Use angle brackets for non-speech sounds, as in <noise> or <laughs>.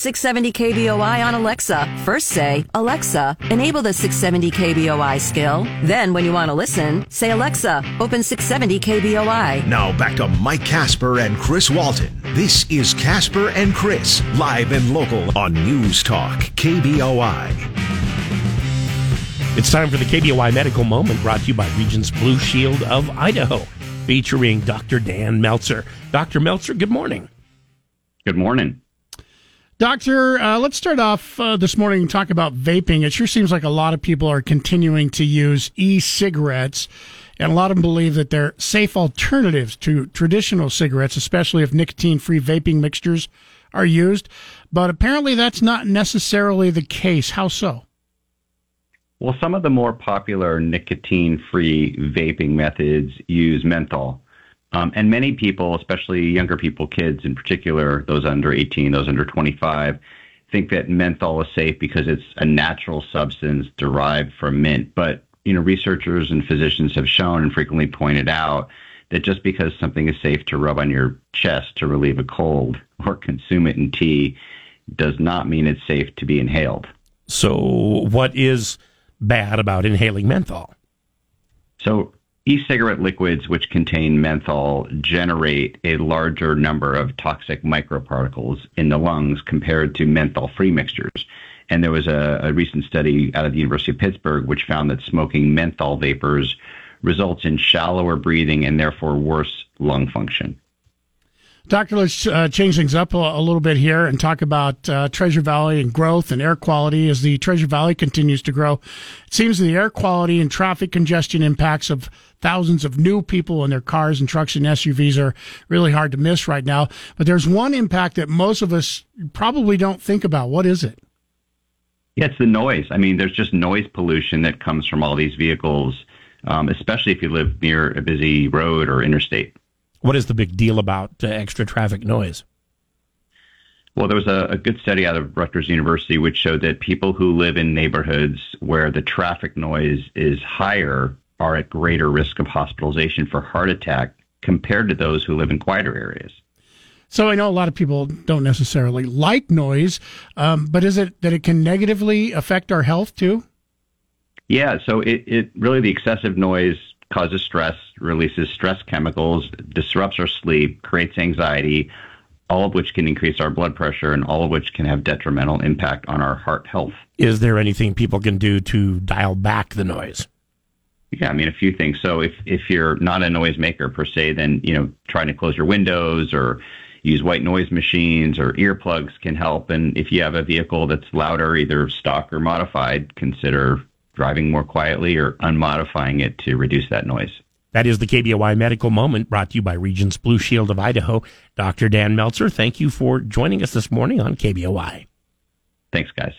670 KBOI on Alexa. First say, Alexa, enable the 670 KBOI skill. Then, when you want to listen, say, Alexa, open 670 KBOI. Now back to Mike Kasper and Chris Walton. This is Kasper and Chris, live and local on News Talk, KBOI. It's time for the KBOI Medical Moment brought to you by Regence Blue Shield of Idaho, featuring Dr. Dan Meltzer. Dr. Meltzer, good morning. Good morning. Doctor, uh, let's start off uh, this morning and talk about vaping. It sure seems like a lot of people are continuing to use e cigarettes, and a lot of them believe that they're safe alternatives to traditional cigarettes, especially if nicotine free vaping mixtures are used. But apparently, that's not necessarily the case. How so? Well, some of the more popular nicotine free vaping methods use menthol. Um, and many people, especially younger people, kids in particular, those under 18, those under 25, think that menthol is safe because it's a natural substance derived from mint. But you know, researchers and physicians have shown and frequently pointed out that just because something is safe to rub on your chest to relieve a cold <laughs> or consume it in tea does not mean it's safe to be inhaled. So, what is bad about inhaling menthol? So, E-cigarette liquids, which contain menthol, generate a larger number of toxic microparticles in the lungs compared to menthol-free mixtures. And there was a, a, recent study out of the University of Pittsburgh which found that smoking menthol vapors results in shallower breathing and therefore worse lung function. Doctor, let's uh, change things up a, a, little bit here and talk about uh, Treasure Valley and growth and air quality as the Treasure Valley continues to grow. It seems the air quality and traffic congestion impacts of thousands of new people in their cars and trucks and SUVs are really hard to miss right now. But there's one impact that most of us probably don't think about. What is it? Yeah, it's the noise. I mean, there's just noise pollution that comes from all these vehicles, um, especially if you live near a busy road or interstate. What is the big deal about uh, extra traffic noise? Well, there was a, a, good study out of Rutgers University which showed that people who live in neighborhoods where the traffic noise is higher are at greater risk of hospitalization for heart attack compared to those who live in quieter areas. So I know a lot of people don't necessarily like noise, um, but is it that it can negatively affect our health too? Yeah, so it, it really the excessive noise causes stress, releases stress chemicals, disrupts our sleep, creates anxiety, all of which can increase our blood pressure and all of which can have detrimental impact on our heart health. Is there anything people can do to dial back the noise? Yeah, I mean a few things. So if if you're not a noisemaker per se, then you know trying to close your windows or use white noise machines or earplugs can help. And if you have a vehicle that's louder, either stock or modified, consider driving more quietly or unmodifying it to reduce that noise. That is the KBOI Medical Moment brought to you by Regence Blue Shield of Idaho. Dr. Dan Meltzer, thank you for joining us this morning on KBOI. Thanks, guys.